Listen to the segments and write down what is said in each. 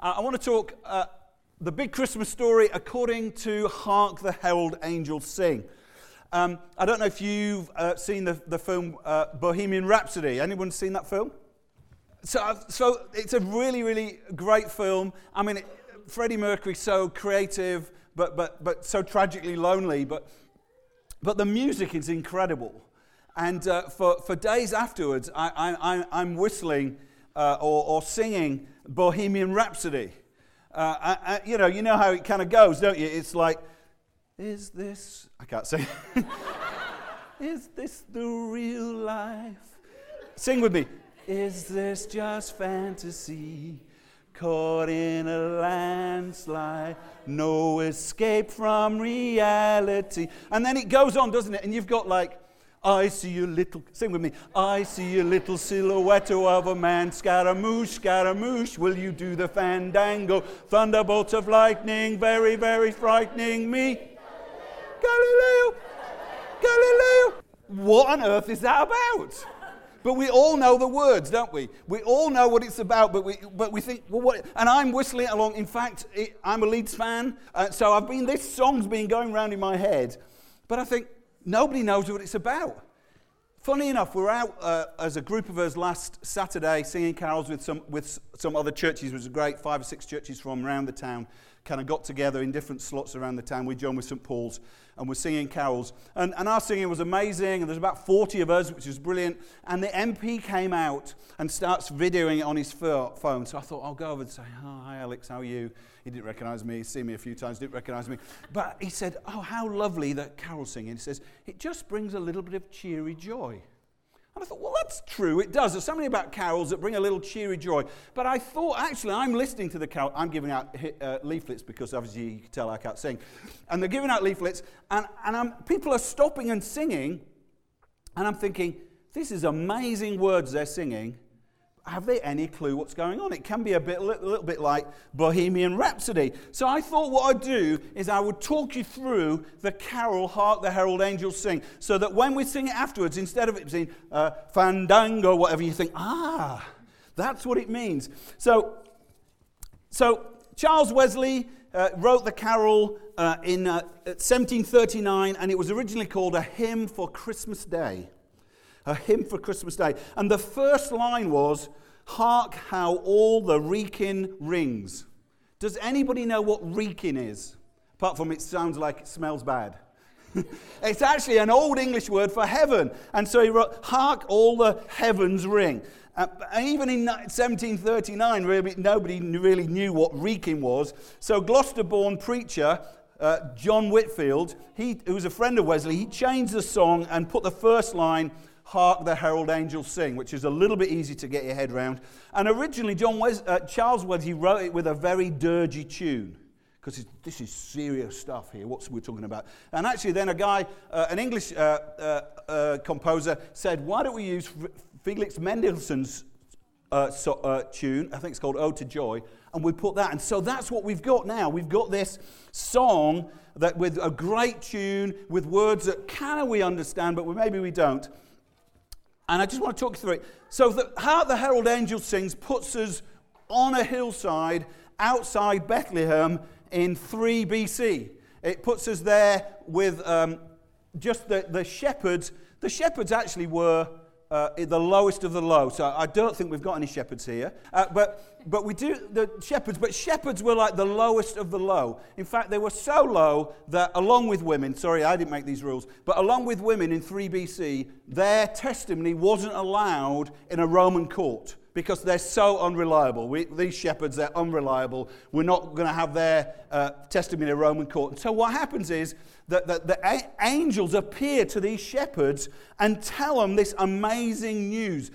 Uh, I want to talk uh, the big Christmas story according to Hark the Herald Angels Sing. Um, I don't know if you've uh, seen the, the film uh, Bohemian Rhapsody. Anyone seen that film? So, I've- so it's a really, really great film. I mean, it, Freddie Mercury so creative, but, but, but so tragically lonely. But, but the music is incredible. And uh, for, for days afterwards, I, I- I'm whistling uh, or, or singing Bohemian Rhapsody. Uh, I, I, you know, you know how it kind of goes, don't you? It's like, is this? I can't sing. is this the real life? Sing with me. Is this just fantasy? Caught in a landslide, no escape from reality. And then it goes on, doesn't it? And you've got like, I see a little, sing with me. I see a little silhouette of a man. Scaramouche, Scaramouche, will you do the fandango? Thunderbolts of lightning, very, very frightening me. Galileo, Galileo. What on earth is that about? But we all know the words, don't we? We all know what it's about, but we, but we think, well, what? And I'm whistling along. In fact, it, I'm a Leeds fan, uh, so I've been, this song's been going around in my head, but I think nobody knows what it's about. Funny enough, we're out uh, as a group of us last Saturday singing carols with some, with some other churches. Was great. Five or six churches from around the town kind of got together in different slots around the town. We joined with St. Paul's and we're singing carols. And, and our singing was amazing. And there's about 40 of us, which was brilliant. And the MP came out and starts videoing it on his phone. So I thought, I'll go over and say, oh, hi, Alex, how are you? He didn't recognize me. He's seen me a few times, didn't recognize me. But he said, oh, how lovely that carol singing. He says, it just brings a little bit of cheery joy. And I thought, well, that's true. It does. There's something about carols that bring a little cheery joy. But I thought, actually, I'm listening to the carol. I'm giving out uh, leaflets because obviously you can tell I can't sing. And they're giving out leaflets, and, and I'm, people are stopping and singing. And I'm thinking, this is amazing words they're singing. Have they any clue what's going on? It can be a bit, a little, bit like Bohemian Rhapsody. So I thought what I'd do is I would talk you through the carol "Hark the Herald Angels Sing," so that when we sing it afterwards, instead of it being uh, fandango, whatever, you think, ah, that's what it means. So so Charles Wesley uh, wrote the carol uh, in uh, 1739, and it was originally called a hymn for Christmas Day. A hymn for Christmas Day. And the first line was, Hark how all the reeking rings. Does anybody know what reeking is? Apart from it sounds like it smells bad. it's actually an old English word for heaven. And so he wrote, Hark all the heavens ring. Uh, even in 1739, really, nobody really knew what reeking was. So Gloucester born preacher uh, John Whitefield, he, who was a friend of Wesley, he changed the song and put the first line, Hark the Herald Angels Sing, which is a little bit easy to get your head around. And originally, John Wes- uh, Charles Wesley wrote it with a very dirgy tune because this is serious stuff here, what we're talking about. And actually, then a guy, uh, an English uh, uh, uh, composer, said, Why don't we use F- Felix Mendelssohn's uh, so, uh, tune? I think it's called Ode to Joy. And we put that. And so that's what we've got now. We've got this song that with a great tune, with words that kind of we understand, but maybe we don't. And I just want to talk you through it. So, the, how the Herald Angel sings puts us on a hillside outside Bethlehem in 3 BC. It puts us there with um, just the, the shepherds. The shepherds actually were uh, the lowest of the low. So I don't think we've got any shepherds here. Uh, but, but we do, the shepherds, but shepherds were like the lowest of the low. In fact, they were so low that along with women, sorry, I didn't make these rules, but along with women in 3 BC, their testimony wasn't allowed in a Roman court because they're so unreliable. We, these shepherds, they're unreliable. We're not going to have their uh, testimony in a Roman court. So what happens is that, that the a- angels appear to these shepherds and tell them this amazing news.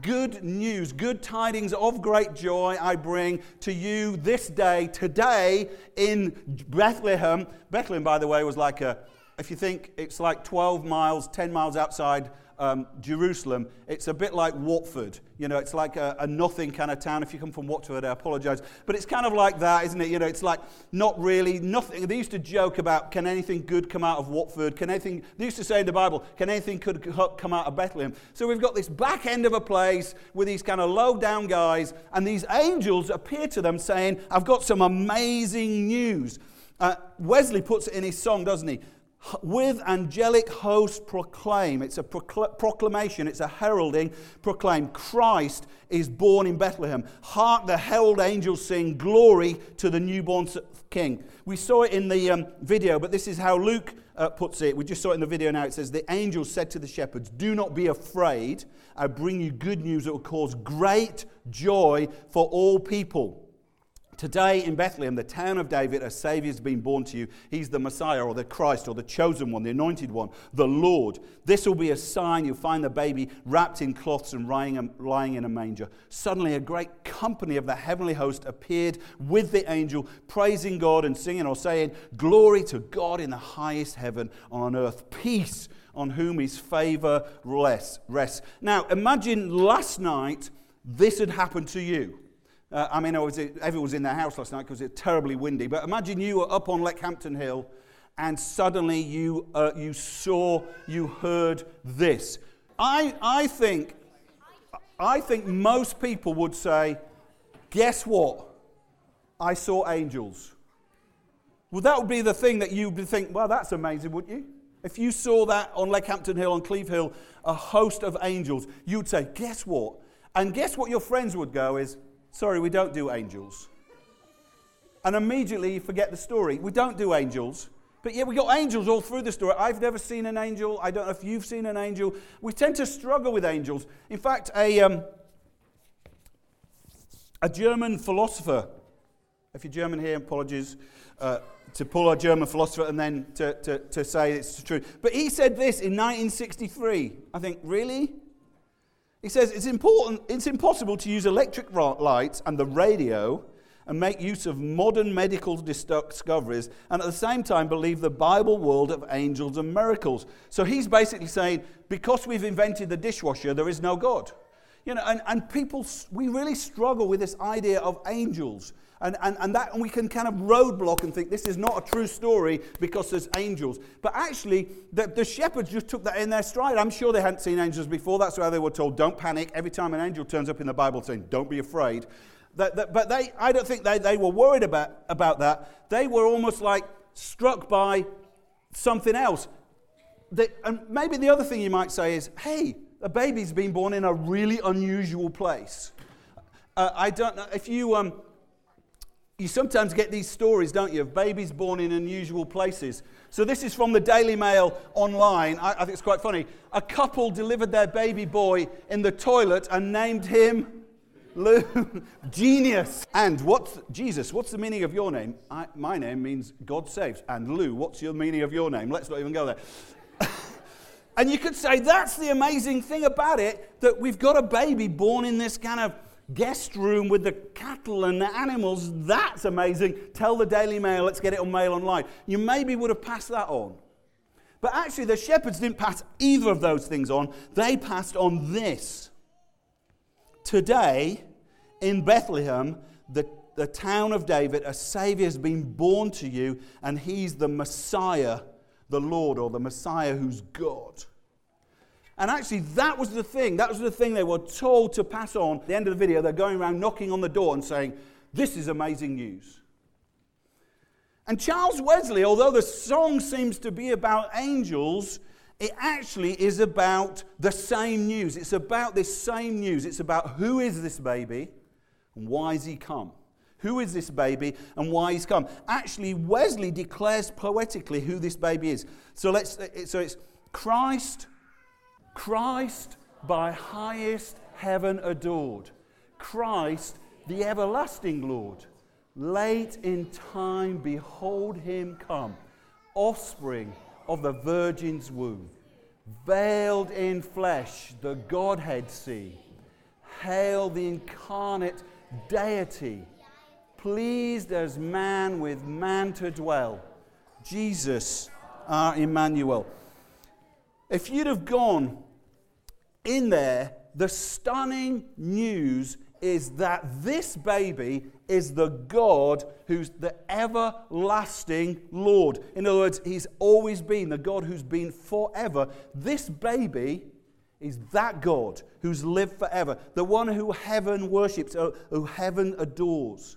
Good news, good tidings of great joy I bring to you this day, today in Bethlehem. Bethlehem, by the way, was like a, if you think it's like 12 miles, 10 miles outside um, Jerusalem, it's a bit like Watford. You know, it's like a, a, nothing kind of town. If you come from Watford, I apologize. But it's kind of like that, isn't it? You know, it's like not really nothing. They used to joke about can anything good come out of Watford? Can anything, they used to say in the Bible, can anything good come out of Bethlehem? So we've got this back end of a place with these kind of low down guys, and these angels appear to them saying, I've got some amazing news. Uh, Wesley puts it in his song, doesn't he? With angelic hosts proclaim. It's a procl- proclamation, it's a heralding. Proclaim Christ is born in Bethlehem. Hark, the herald angels sing glory to the newborn king. We saw it in the um, video, but this is how Luke uh, puts it. We just saw it in the video now. It says, The angels said to the shepherds, Do not be afraid. I bring you good news that will cause great joy for all people. Today in Bethlehem, the town of David, a Savior has been born to you. He's the Messiah or the Christ or the chosen one, the anointed one, the Lord. This will be a sign. You'll find the baby wrapped in cloths and um, lying in a manger. Suddenly, a great company of the heavenly host appeared with the angel, praising God and singing or saying, Glory to God in the highest heaven, on earth, peace on whom his favor rests. Now, imagine last night this had happened to you. Uh, I mean, everyone was in their house last night because it's terribly windy. But imagine you were up on Leckhampton Hill and suddenly you, uh, you saw, you heard this. I, I, think, I think most people would say, guess what? I saw angels. Well, that would be the thing that you would think, well, that's amazing, wouldn't you? If you saw that on Leckhampton Hill, on Cleeve Hill, a host of angels, you'd say, guess what? And guess what your friends would go is, Sorry, we don't do angels. And immediately you forget the story. We don't do angels. But yet we got angels all through the story. I've never seen an angel. I don't know if you've seen an angel. We tend to struggle with angels. In fact, a, um, a German philosopher, if you're German here, apologies, uh, to pull a German philosopher and then to, to, to say it's true. But he said this in 1963. I think, really? He says it's, important, it's impossible to use electric lights and the radio and make use of modern medical discoveries and at the same time believe the Bible world of angels and miracles. So he's basically saying because we've invented the dishwasher, there is no God. You know, and, and people, we really struggle with this idea of angels. And, and, and, that, and we can kind of roadblock and think this is not a true story because there's angels. But actually, the, the shepherds just took that in their stride. I'm sure they hadn't seen angels before. That's why they were told, don't panic. Every time an angel turns up in the Bible saying, don't be afraid. That, that, but they, I don't think they, they were worried about, about that. They were almost like struck by something else. They, and maybe the other thing you might say is, hey, a baby's been born in a really unusual place. Uh, I don't know if you. Um, you sometimes get these stories, don't you, of babies born in unusual places. So, this is from the Daily Mail online. I, I, think it's quite funny. A couple delivered their baby boy in the toilet and named him Lou. Genius. And what's Jesus? What's the meaning of your name? I, my name means God saves. And Lou, what's your meaning of your name? Let's not even go there. and you could say that's the amazing thing about it that we've got a baby born in this kind of guest room with the cattle and the animals. That's amazing. Tell the Daily Mail, let's get it on Mail Online. You maybe would have passed that on. But actually, the shepherds didn't pass either of those things on. They passed on this. Today, in Bethlehem, the, the town of David, a Savior has been born to you, and he's the Messiah, the Lord, or the Messiah who's God. And actually, that was the thing. That was the thing they were told to pass on. At the end of the video, they're going around knocking on the door and saying, This is amazing news. And Charles Wesley, although the song seems to be about angels, it actually is about the same news. It's about this same news. It's about who is this baby and why has he come? Who is this baby and why he's come? Actually, Wesley declares poetically who this baby is. So let's so it's Christ Christ by highest heaven adored. Christ, the everlasting Lord. Late in time, behold him come, offspring of the Virgin's womb, veiled in flesh, the Godhead see. Hail the incarnate deity, pleased as man with man to dwell. Jesus, our Emmanuel. If you'd have gone in there, the stunning news is that this baby is the God who's the everlasting Lord. In other words, he's always been the God who's been forever. This baby is that God who's lived forever, the one who heaven worships, uh, who heaven adores.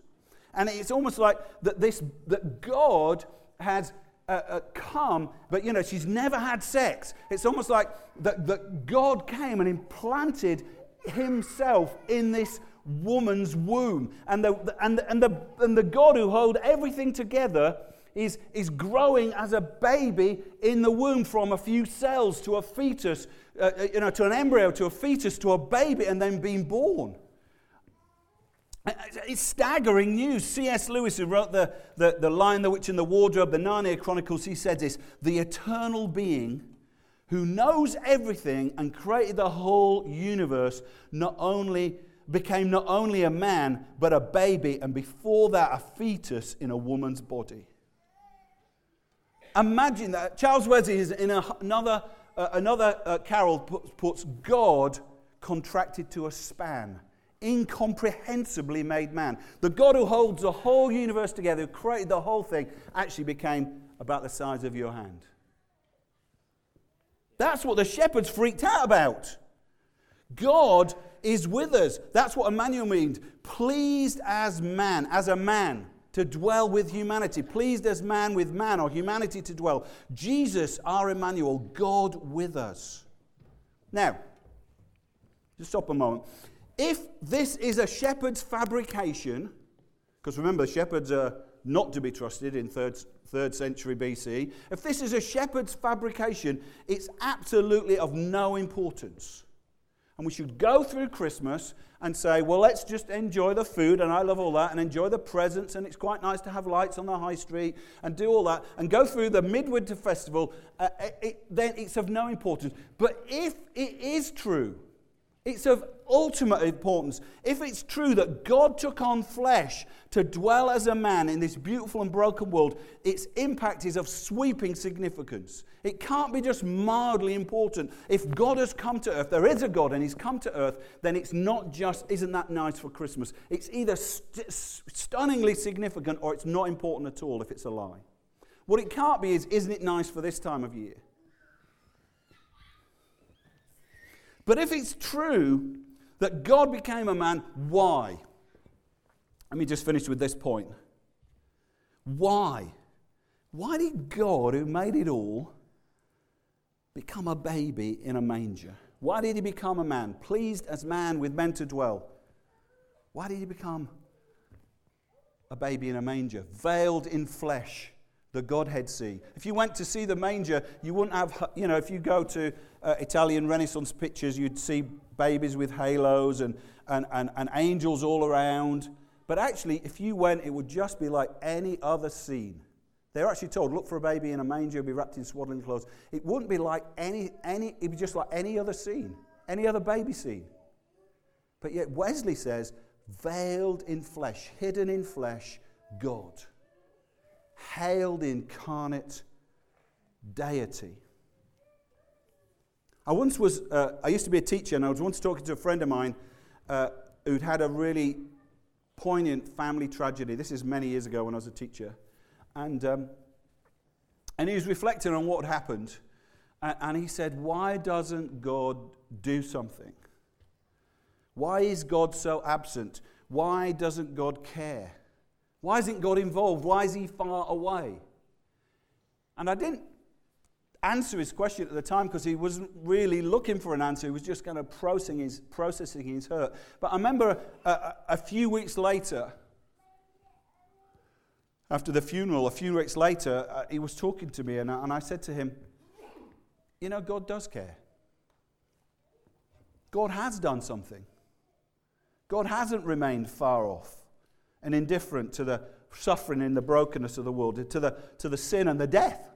And it's almost like that this that God has uh, uh, come, but you know, she's never had sex. It's almost like that, that God came and implanted himself in this woman's womb. And the, and, and, the, and the God who held everything together is, is growing as a baby in the womb from a few cells to a fetus, uh, uh you know, to an embryo, to a fetus, to a baby, and then being born. It's staggering news. C.S. Lewis, who wrote the, the, the Lion, the Witch, and the Wardrobe, the Narnia Chronicles, he said this The eternal being who knows everything and created the whole universe not only became not only a man but a baby and before that a fetus in a woman's body imagine that charles wesley is in a, another, uh, another uh, carol puts, puts god contracted to a span incomprehensibly made man. The God who holds the whole universe together, who created the whole thing, actually became about the size of your hand. That's what the shepherds freaked out about. God is with us. That's what Emmanuel means. Pleased as man, as a man, to dwell with humanity. Pleased as man with man, or humanity to dwell. Jesus, our Emmanuel, God with us. Now, just stop a moment. If this is a shepherd's fabrication, because remember, shepherds are not to be trusted in third, third century BC. If this is a shepherd's fabrication, it's absolutely of no importance. And we should go through Christmas and say, well, let's just enjoy the food, and I love all that, and enjoy the presents, and it's quite nice to have lights on the high street, and do all that, and go through the Midwinter Festival, uh, it, then it's of no importance. But if it is true it's of ultimate importance. If it's true that God took on flesh to dwell as a man in this beautiful and broken world, its impact is of sweeping significance. It can't be just mildly important. If God has come to earth, there is a God and he's come to earth, then it's not just, isn't that nice for Christmas? It's either st- stunningly significant or it's not important at all if it's a lie. What it can't be is, isn't it nice for this time of year? But if it's true that God became a man, why? Let me just finish with this point. Why? Why did God, who made it all, become a baby in a manger? Why did he become a man, pleased as man with men to dwell? Why did he become a baby in a manger, veiled in flesh? The Godhead see. If you went to see the manger, you wouldn't have, you know, if you go to uh, Italian Renaissance pictures, you'd see babies with halos and, and, and, and angels all around. But actually, if you went, it would just be like any other scene. They're actually told, look for a baby in a manger, be wrapped in swaddling clothes. It wouldn't be like any, any, it'd be just like any other scene, any other baby scene. But yet Wesley says, veiled in flesh, hidden in flesh, God hailed incarnate deity. I once was, uh, I used to be a teacher, and I was once talking to a friend of mine uh, who'd had a really poignant family tragedy. This is many years ago when I was a teacher. And, um, and he was reflecting on what had happened. And, and he said, Why doesn't God do something? Why is God so absent? Why doesn't God care? Why isn't God involved? Why is he far away? And I didn't answer his question at the time because he wasn't really looking for an answer. He was just kind of processing his, processing his hurt. But I remember a, a, a few weeks later, after the funeral, a few weeks later, uh, he was talking to me, and I, and I said to him, You know, God does care. God has done something. God hasn't remained far off and indifferent to the suffering and the brokenness of the world, to the, to the sin and the death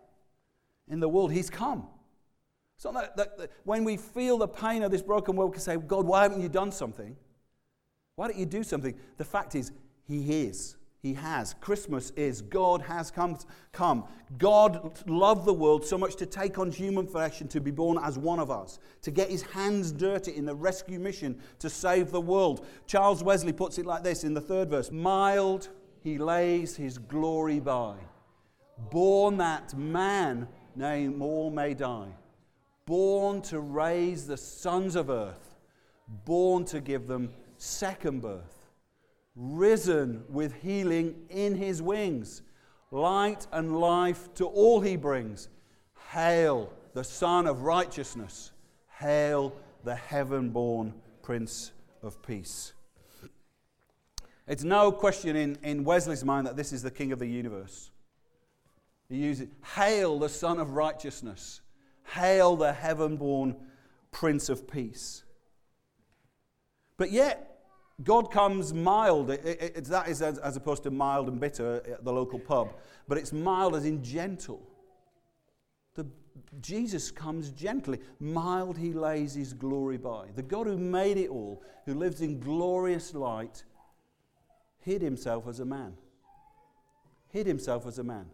in the world. He's come. It's not that, that, that when we feel the pain of this broken world, we can say, God, why haven't you done something? Why don't you do something? The fact is, He is. He has. Christmas is God has come. come. God loved the world so much to take on human flesh and to be born as one of us, to get his hands dirty in the rescue mission to save the world. Charles Wesley puts it like this in the third verse Mild he lays his glory by, born that man, nay, more may die, born to raise the sons of earth, born to give them second birth risen with healing in his wings, light and life to all he brings. Hail the Sun of Righteousness. Hail the heaven born Prince of Peace. It's no question in, in Wesley's mind that this is the King of the universe. He uses Hail the Sun of Righteousness. Hail the heaven born Prince of Peace. But yet, God comes mild. It, it, that is as, as, opposed to mild and bitter at the local pub. But it's mild as in gentle. The, Jesus comes gently. Mild he lays his glory by. The God who made it all, who lives in glorious light, hid himself as a man. Hid himself as a man.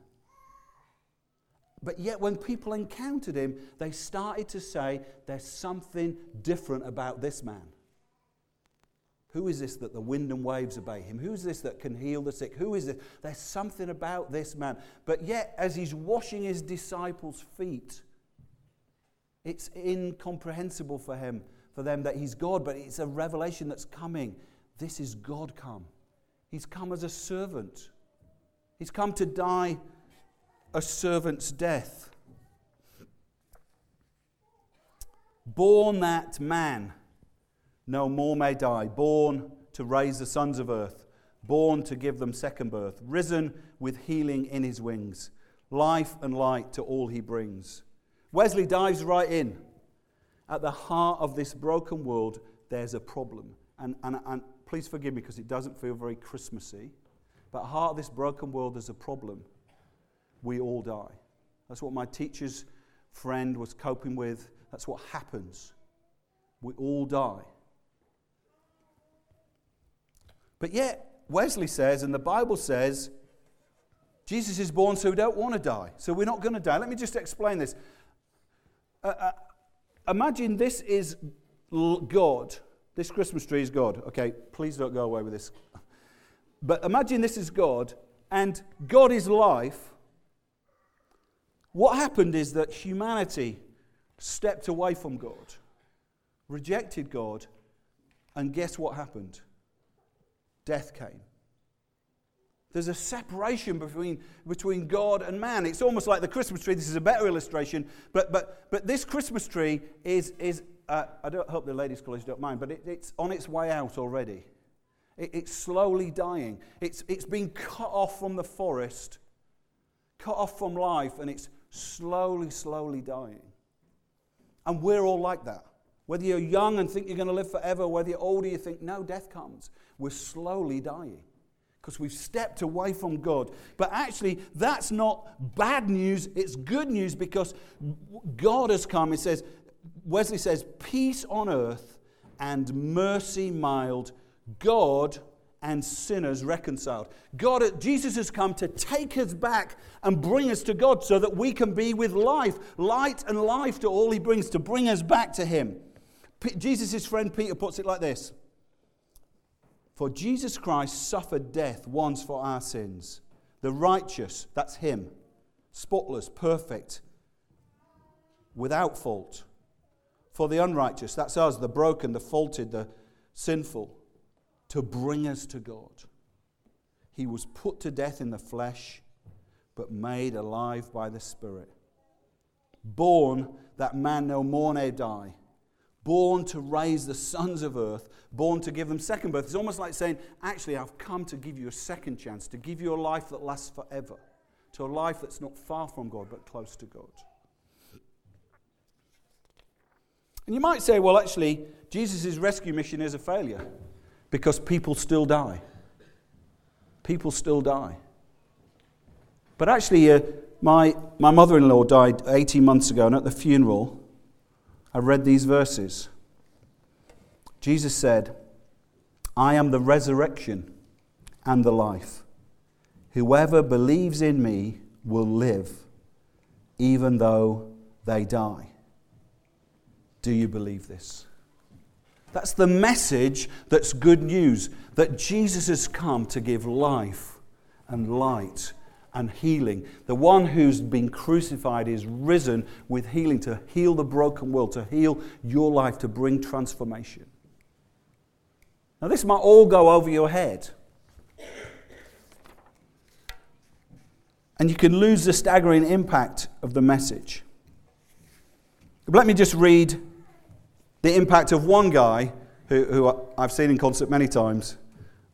But yet, when people encountered him, they started to say, There's something different about this man. Who is this that the wind and waves obey him? Who is this that can heal the sick? Who is this? There's something about this man. But yet, as he's washing his disciples' feet, it's incomprehensible for him, for them that he's God, but it's a revelation that's coming. This is God come. He's come as a servant. He's come to die a servant's death. Born that man no more may die, born to raise the sons of earth, born to give them second birth, risen with healing in his wings, life and light to all he brings. Wesley dives right in. At the heart of this broken world, there's a problem. And, and, and please forgive me because it doesn't feel very Christmassy. But at heart of this broken world, there's a problem. We all die. That's what my teacher's friend was coping with. That's what happens. We all die. But yet, Wesley says, and the Bible says, Jesus is born so we don't want to die. So we're not going to die. Let me just explain this. Uh, uh, imagine this is God. This Christmas tree is God. Okay, please don't go away with this. But imagine this is God, and God is life. What happened is that humanity stepped away from God, rejected God, and guess what happened? Death came. There's a separation between, between God and man. It's almost like the Christmas tree. This is a better illustration. But, but, but this Christmas tree is, is uh, I don't hope the ladies' college don't mind, but it, it's on its way out already. It, it's slowly dying. It's, it's been cut off from the forest, cut off from life, and it's slowly, slowly dying. And we're all like that. Whether you're young and think you're going to live forever, whether you're older, you think, no, death comes we're slowly dying because we've stepped away from God. But actually, that's not bad news, it's good news because God has come. It says, Wesley says, peace on earth and mercy mild, God and sinners reconciled. God, Jesus has come to take us back and bring us to God so that we can be with life, light and life to all he brings, to bring us back to him. Jesus' friend Peter puts it like this for Jesus Christ suffered death once for our sins. The righteous, that's Him, spotless, perfect, without fault. For the unrighteous, that's us, the broken, the faulted, the sinful, to bring us to God. He was put to death in the flesh, but made alive by the Spirit. Born that man no more may die born to raise the sons of earth, born to give them second birth. It's almost like saying, Actually, I've come to give you a second chance, to give you a life that lasts forever, to a life that's not far from God, but close to God. And you might say, Well, actually, Jesus' rescue mission is a failure. because people still die. People still die. But actually, uh, my, my mother in law died 18 months ago, and at the funeral, I read these verses. Jesus said, I am the resurrection and the life. Whoever believes in me will live, even though they die. Do you believe this? That's the message that's good news that Jesus has come to give life and light and healing. The one who's been crucified is risen with healing to heal the broken world, to heal your life, to bring transformation. Now, this might all go over your head. And you can lose the staggering impact of the message. But let me just read the impact of one guy who, who I've seen in concert many times.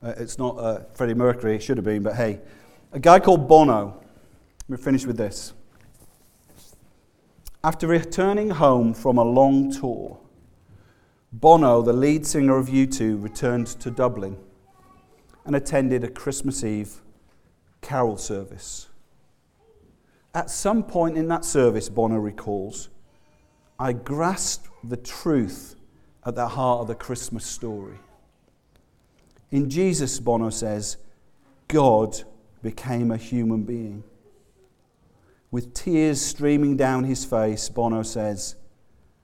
Uh, it's not uh, Freddie Mercury, it should have been, but hey, a guy called Bono. Let me finish with this. After returning home from a long tour, Bono, the lead singer of U2, returned to Dublin and attended a Christmas Eve carol service. At some point in that service, Bono recalls, I grasped the truth at the heart of the Christmas story. In Jesus, Bono says, God became a human being. With tears streaming down his face, Bono says,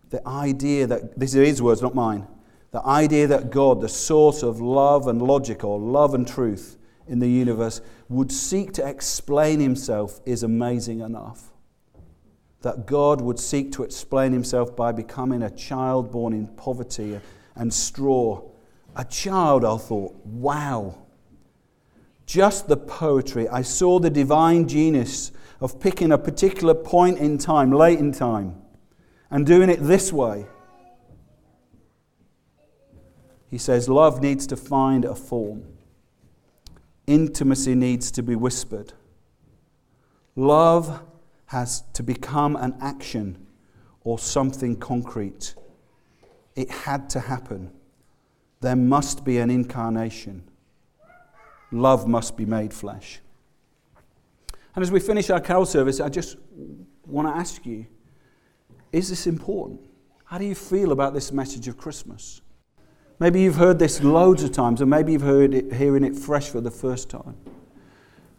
the idea that, these are his words, not mine, the idea that God, the source of love and logic, or love and truth in the universe, would seek to explain himself is amazing enough that God would seek to explain himself by becoming a child born in poverty and straw. A child, I thought, wow. Just the poetry. I saw the divine genius of picking a particular point in time, late in time, and doing it this way. He says, Love needs to find a form, intimacy needs to be whispered. Love has to become an action or something concrete. It had to happen. There must be an incarnation. Love must be made flesh. And as we finish our carol service, I just want to ask you is this important? How do you feel about this message of Christmas? Maybe you've heard this loads of times, or maybe you've heard it hearing it fresh for the first time.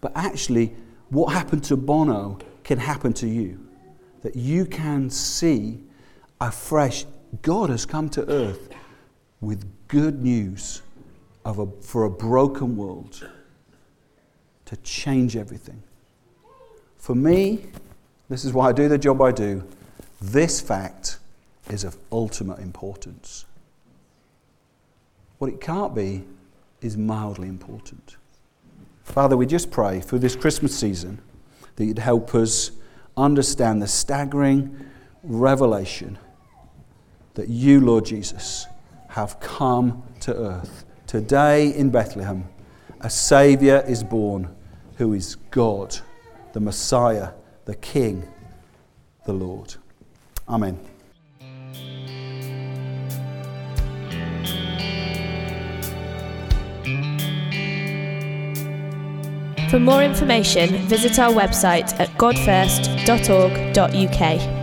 But actually, what happened to Bono can happen to you. That you can see afresh God has come to earth with good news of a, for a broken world to change everything. For me, this is why I do the job I do. This fact is of ultimate importance. What it can't be is mildly important. Father, we just pray for this Christmas season that you'd help us understand the staggering revelation that you, Lord Jesus, have come to earth. Today in Bethlehem, a Saviour is born who is God, the Messiah, the King, the Lord. Amen. For more information, visit our website at godfirst.org.uk.